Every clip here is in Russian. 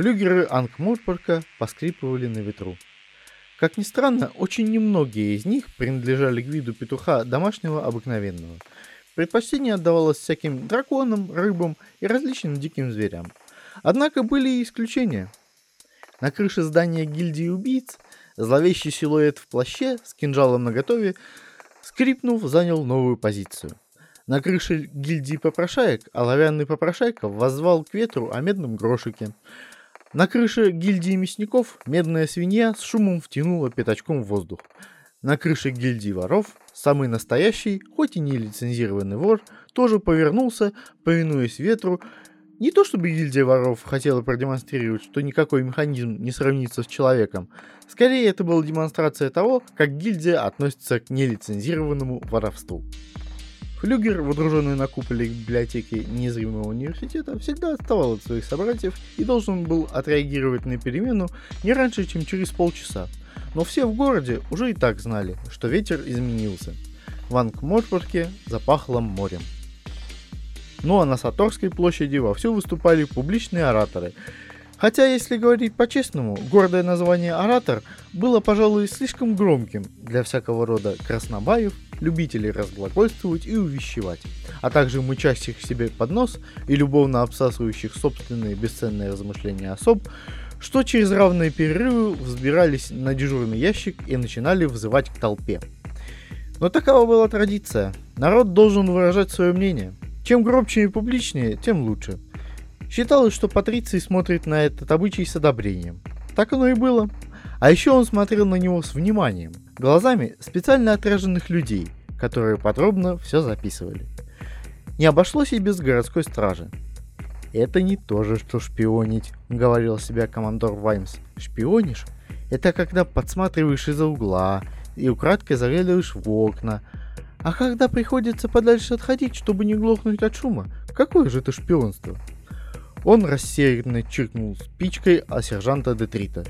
Флюгеры Ангмурпорка поскрипывали на ветру. Как ни странно, очень немногие из них принадлежали к виду петуха домашнего обыкновенного. Предпочтение отдавалось всяким драконам, рыбам и различным диким зверям. Однако были и исключения. На крыше здания гильдии убийц зловещий силуэт в плаще с кинжалом наготове, скрипнув, занял новую позицию. На крыше гильдии попрошаек оловянный попрошайка воззвал к ветру о медном грошике. На крыше гильдии мясников медная свинья с шумом втянула пятачком в воздух. На крыше гильдии воров самый настоящий, хоть и не лицензированный вор, тоже повернулся, повинуясь ветру. Не то чтобы гильдия воров хотела продемонстрировать, что никакой механизм не сравнится с человеком. Скорее, это была демонстрация того, как гильдия относится к нелицензированному воровству. Флюгер, водруженный на куполе библиотеки незримого университета, всегда отставал от своих собратьев и должен был отреагировать на перемену не раньше, чем через полчаса. Но все в городе уже и так знали, что ветер изменился. В Ангморпорке запахло морем. Ну а на Саторской площади вовсю выступали публичные ораторы, Хотя, если говорить по-честному, гордое название «Оратор» было, пожалуй, слишком громким для всякого рода краснобаев, любителей разглагольствовать и увещевать, а также мычащих себе под нос и любовно обсасывающих собственные бесценные размышления особ, что через равные перерывы взбирались на дежурный ящик и начинали взывать к толпе. Но такова была традиция. Народ должен выражать свое мнение. Чем громче и публичнее, тем лучше – Считалось, что Патриций смотрит на этот обычай с одобрением. Так оно и было. А еще он смотрел на него с вниманием, глазами специально отряженных людей, которые подробно все записывали. Не обошлось и без городской стражи. «Это не то же, что шпионить», — говорил себя командор Ваймс. «Шпионишь? Это когда подсматриваешь из-за угла и украдкой заглядываешь в окна. А когда приходится подальше отходить, чтобы не глохнуть от шума, какое же это шпионство?» Он рассеянно чиркнул спичкой о сержанта Детрита.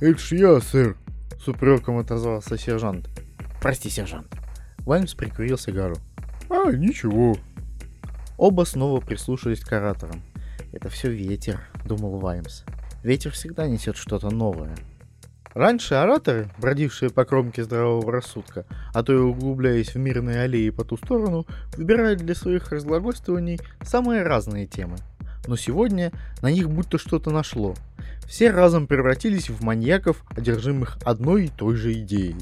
«Это ж я, сэр!» — с упреком отозвался сержант. «Прости, сержант». Ваймс прикурил сигару. «А, ничего». Оба снова прислушались к ораторам. «Это все ветер», — думал Ваймс. «Ветер всегда несет что-то новое». Раньше ораторы, бродившие по кромке здравого рассудка, а то и углубляясь в мирные аллеи по ту сторону, выбирали для своих разглагольствований самые разные темы — но сегодня на них будто что-то нашло. Все разом превратились в маньяков, одержимых одной и той же идеей.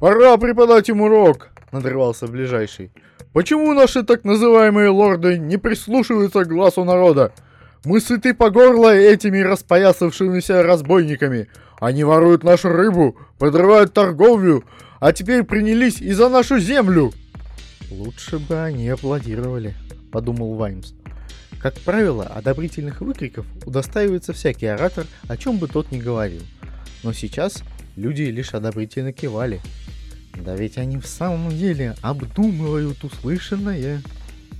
«Пора преподать им урок!» — надрывался ближайший. «Почему наши так называемые лорды не прислушиваются к глазу народа? Мы сыты по горло этими распоясавшимися разбойниками. Они воруют нашу рыбу, подрывают торговлю, а теперь принялись и за нашу землю!» «Лучше бы они аплодировали», — подумал Ваймс. Как правило, одобрительных выкриков удостаивается всякий оратор, о чем бы тот ни говорил. Но сейчас люди лишь одобрительно кивали. Да ведь они в самом деле обдумывают услышанное.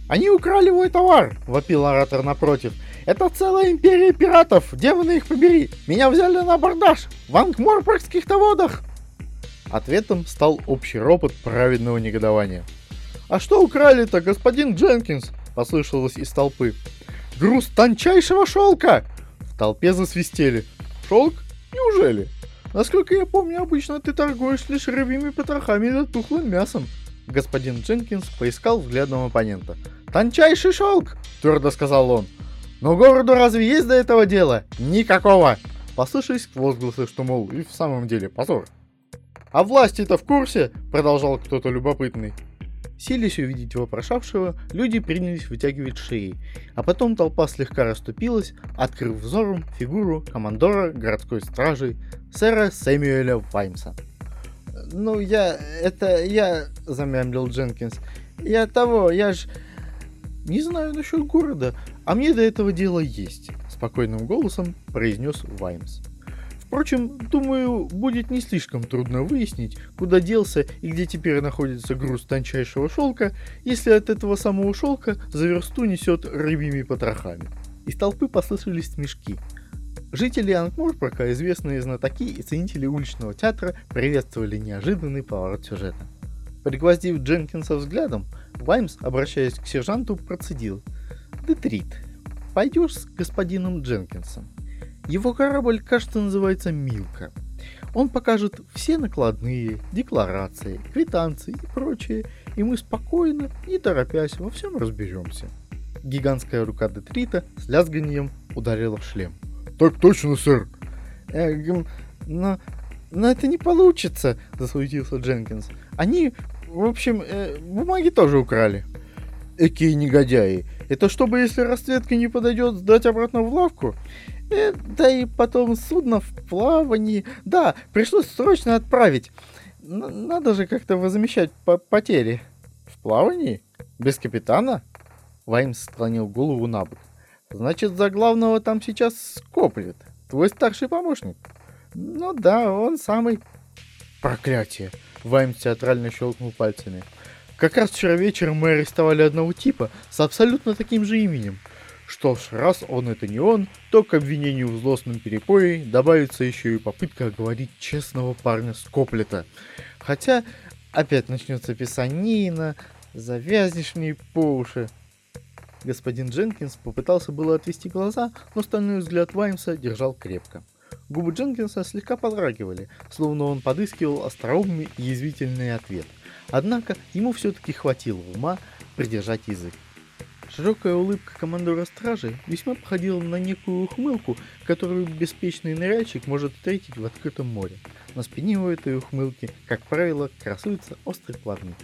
«Они украли мой товар!» — вопил оратор напротив. «Это целая империя пиратов! Демоны их побери! Меня взяли на абордаж! В ангморпоргских-то водах!» Ответом стал общий ропот праведного негодования. «А что украли-то, господин Дженкинс?» Послышалось из толпы. «Груз тончайшего шелка!» В толпе засвистели. «Шелк? Неужели? Насколько я помню, обычно ты торгуешь лишь рыбьими потрохами да тухлым мясом». Господин Дженкинс поискал взглядом оппонента. «Тончайший шелк!» – твердо сказал он. «Но городу разве есть до этого дела? Никакого!» Послышались возгласы, что, мол, и в самом деле позор. «А власти-то в курсе?» – продолжал кто-то любопытный. Сились увидеть вопрошавшего, люди принялись вытягивать шеи, а потом толпа слегка расступилась, открыв взором фигуру командора городской стражи сэра Сэмюэля Ваймса. «Ну, я... это... я...» — замямлил Дженкинс. «Я того, я ж...» «Не знаю насчет города, а мне до этого дела есть», — спокойным голосом произнес Ваймс. Впрочем, думаю, будет не слишком трудно выяснить, куда делся и где теперь находится груз тончайшего шелка, если от этого самого шелка за версту несет рыбьими потрохами. Из толпы послышались смешки. Жители Ангморпорка, известные знатоки и ценители уличного театра, приветствовали неожиданный поворот сюжета. Пригвоздив Дженкинса взглядом, Ваймс, обращаясь к сержанту, процедил. «Детрит, пойдешь с господином Дженкинсом?» Его корабль, кажется, называется «Милка». Он покажет все накладные, декларации, квитанции и прочее, и мы спокойно, не торопясь, во всем разберемся. Гигантская рука Детрита с лязганием ударила в шлем. «Так точно, сэр!» э, но, но это не получится, засуетился Дженкинс. Они, в общем, э, бумаги тоже украли. Экие негодяи. Это чтобы, если расцветка не подойдет, сдать обратно в лавку? Э, да и потом судно в плавании. Да, пришлось срочно отправить. Н- надо же как-то возмещать по потери. В плавании? Без капитана? Ваймс склонил голову на бок. Значит, за главного там сейчас скоплет. Твой старший помощник. Ну да, он самый. Проклятие. Ваймс театрально щелкнул пальцами. Как раз вчера вечером мы арестовали одного типа с абсолютно таким же именем. Что ж, раз он это не он, то к обвинению в злостном перепое добавится еще и попытка оговорить честного парня Скоплета. Хотя опять начнется писанина, завязнешь мне по уши. Господин Дженкинс попытался было отвести глаза, но стальной взгляд Ваймса держал крепко. Губы Дженкинса слегка подрагивали, словно он подыскивал остроумный и язвительный ответ. Однако ему все-таки хватило ума придержать язык. Широкая улыбка командора стражи весьма походила на некую ухмылку, которую беспечный ныряльщик может встретить в открытом море. На спине у этой ухмылки, как правило, красуется острый плавник.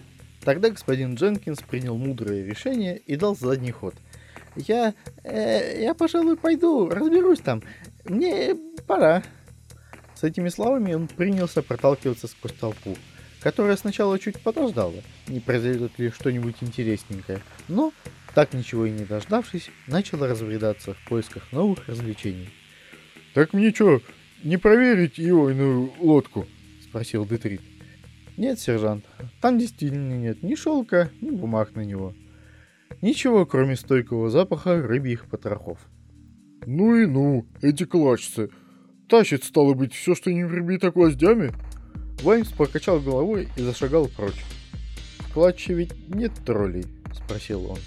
Тогда господин Дженкинс принял мудрое решение и дал задний ход. «Я... Э, я, пожалуй, пойду, разберусь там. Мне пора». С этими словами он принялся проталкиваться сквозь толпу, которая сначала чуть подождала, не произойдет ли что-нибудь интересненькое, но, так ничего и не дождавшись, начала разбредаться в поисках новых развлечений. «Так мне что, не проверить его иную лодку?» — спросил Детрит. Нет, сержант, там действительно нет ни шелка, ни бумаг на него. Ничего, кроме стойкого запаха рыбьих потрохов. Ну и ну, эти клачцы. Тащит, стало быть, все, что не прибито гвоздями? Ваймс покачал головой и зашагал прочь. В клатче ведь нет троллей? Спросил он.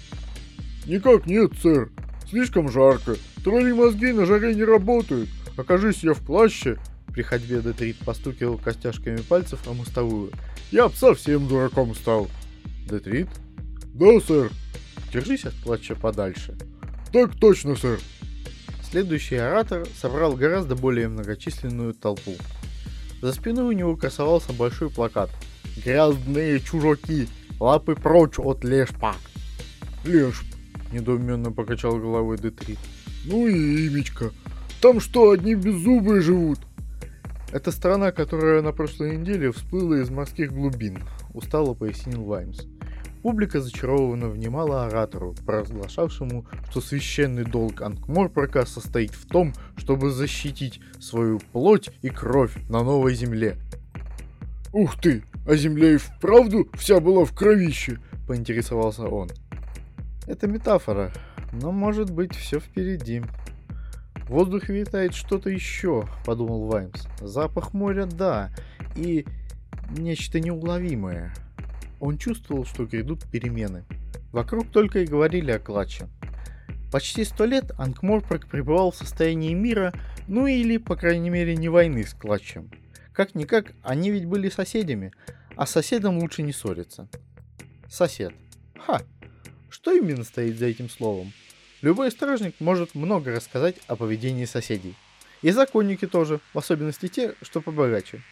Никак нет, сэр. Слишком жарко. Тролли мозги на жаре не работают. Окажись я в плаще, при ходьбе Детрит постукивал костяшками пальцев о мостовую. «Я б совсем дураком стал!» «Детрит?» «Да, сэр!» «Держись от плача подальше!» «Так точно, сэр!» Следующий оратор собрал гораздо более многочисленную толпу. За спиной у него красовался большой плакат «Грязные чужаки! Лапы прочь от Лешпа!» «Лешп!» — недоуменно покачал головой Детрит. «Ну и имечко! Там что, одни беззубые живут?» Это страна, которая на прошлой неделе всплыла из морских глубин, устало пояснил Ваймс. Публика зачарованно внимала оратору, провозглашавшему, что священный долг Анкморпорка состоит в том, чтобы защитить свою плоть и кровь на новой земле. «Ух ты! А земля и вправду вся была в кровище!» — поинтересовался он. «Это метафора, но может быть все впереди», в воздухе витает что-то еще, подумал Ваймс. Запах моря, да, и нечто неуловимое. Он чувствовал, что грядут перемены. Вокруг только и говорили о клатче. Почти сто лет Анкморпорг пребывал в состоянии мира, ну или, по крайней мере, не войны с клатчем. Как-никак, они ведь были соседями, а соседам лучше не ссориться. Сосед. Ха! Что именно стоит за этим словом? Любой стражник может много рассказать о поведении соседей. И законники тоже, в особенности те, что побогаче.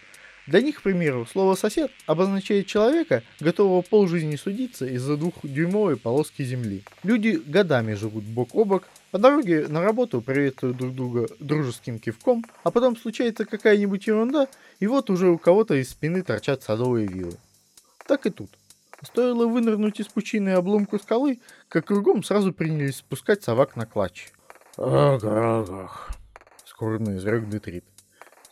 Для них, к примеру, слово «сосед» обозначает человека, готового полжизни судиться из-за двухдюймовой полоски земли. Люди годами живут бок о бок, по дороге на работу приветствуют друг друга дружеским кивком, а потом случается какая-нибудь ерунда, и вот уже у кого-то из спины торчат садовые вилы. Так и тут. Стоило вынырнуть из пучины обломку скалы, как кругом сразу принялись спускать совак на клатч. «Ах, ах, ах!» — скорбно изрек Детрит.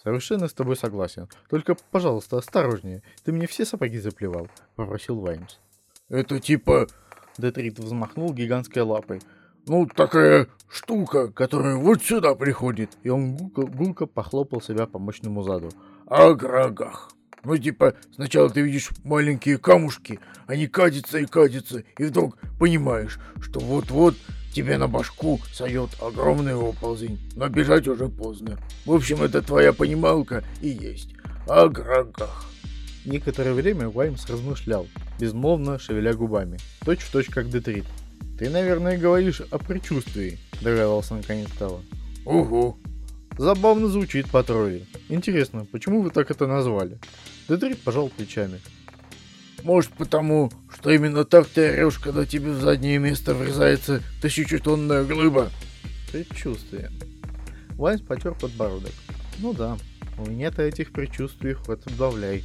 «Совершенно с тобой согласен. Только, пожалуйста, осторожнее. Ты мне все сапоги заплевал», — попросил Ваймс. «Это типа...» — Детрит взмахнул гигантской лапой. «Ну, такая штука, которая вот сюда приходит!» И он гулко, гулко похлопал себя по мощному заду. «Ах, ну, типа, сначала ты видишь маленькие камушки, они катятся и катятся, и вдруг понимаешь, что вот-вот тебе на башку сойдет огромный оползень, но бежать уже поздно. В общем, это твоя понималка и есть. О грагах. Некоторое время Ваймс размышлял, безмолвно шевеля губами, точь в точь как Детрит. «Ты, наверное, говоришь о предчувствии», — догадался наконец Тава. Угу. Забавно звучит по тролли. Интересно, почему вы так это назвали? Детрит пожал плечами. Может потому, что именно так ты орешь, когда тебе в заднее место врезается тысячетонная глыба? Предчувствие. Ваймс потер подбородок. Ну да, у меня-то этих предчувствий хоть отбавляй.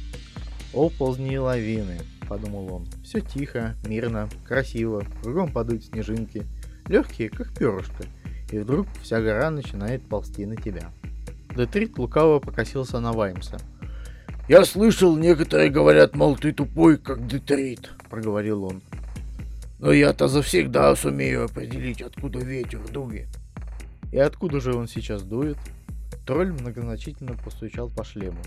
Оползни и лавины, подумал он. Все тихо, мирно, красиво, кругом падают снежинки, легкие, как перышко, и вдруг вся гора начинает ползти на тебя. Детрит лукаво покосился на Ваймса. «Я слышал, некоторые говорят, мол, ты тупой, как детрит», — проговорил он. «Но я-то завсегда сумею определить, откуда ветер дует». «И откуда же он сейчас дует?» Тролль многозначительно постучал по шлему.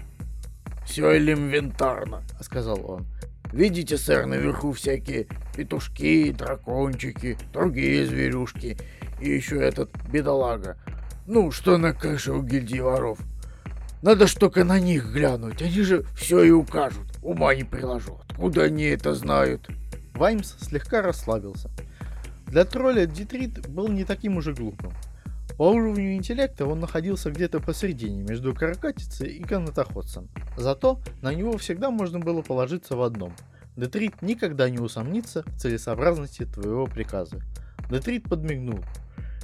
«Все элементарно», — сказал он. «Видите, сэр, наверху всякие петушки, дракончики, другие зверюшки, и еще этот бедолага. Ну, что на крыше у гильдии воров. Надо ж только на них глянуть, они же все и укажут. Ума не приложу, откуда они это знают? Ваймс слегка расслабился. Для тролля Дитрит был не таким уже глупым. По уровню интеллекта он находился где-то посередине между каракатицей и канатоходцем. Зато на него всегда можно было положиться в одном. Детрит никогда не усомнится в целесообразности твоего приказа. Детрит подмигнул.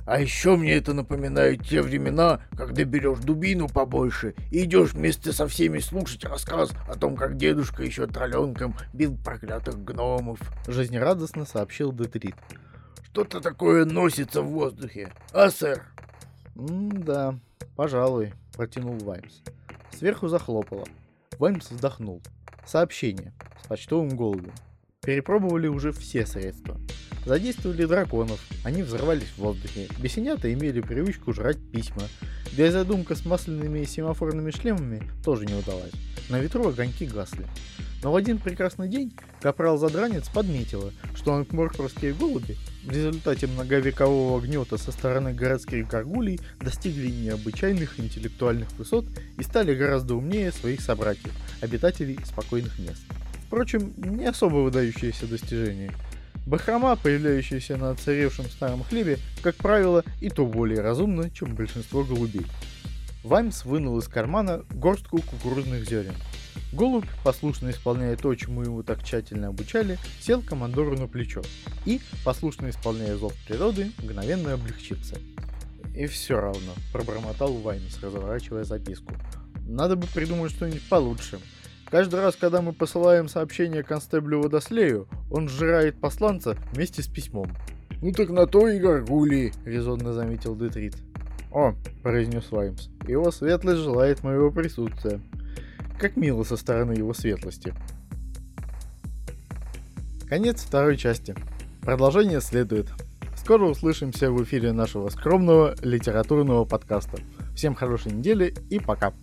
А еще мне это напоминает те времена, когда берешь дубину побольше и идешь вместе со всеми слушать рассказ о том, как дедушка еще тролленком бил проклятых гномов. Жизнерадостно сообщил Детрит. Что-то такое носится в воздухе, а, сэр? «М-да, пожалуй», — протянул Ваймс. Сверху захлопало. Ваймс вздохнул. Сообщение с почтовым голубем. Перепробовали уже все средства. Задействовали драконов, они взорвались в воздухе. Бесенята имели привычку жрать письма. Да и задумка с масляными и семафорными шлемами тоже не удалась. На ветру огоньки гасли. Но в один прекрасный день капрал-задранец подметила, что анкморпорские голуби в результате многовекового гнета со стороны городских горгулей достигли необычайных интеллектуальных высот и стали гораздо умнее своих собратьев, обитателей спокойных мест. Впрочем, не особо выдающиеся достижения. Бахрома, появляющаяся на отцаревшем старом хлебе, как правило, и то более разумна, чем большинство голубей. Ваймс вынул из кармана горстку кукурузных зерен. Голубь, послушно исполняя то, чему его так тщательно обучали, сел командору на плечо и, послушно исполняя зов природы, мгновенно облегчился. И все равно, пробормотал Ваймс, разворачивая записку. Надо бы придумать что-нибудь получше. Каждый раз, когда мы посылаем сообщение констеблю Водослею, он сжирает посланца вместе с письмом. «Ну так на то и горгули», — резонно заметил Детрит. «О», — произнес Ваймс, — «его светлость желает моего присутствия». Как мило со стороны его светлости. Конец второй части. Продолжение следует. Скоро услышимся в эфире нашего скромного литературного подкаста. Всем хорошей недели и пока.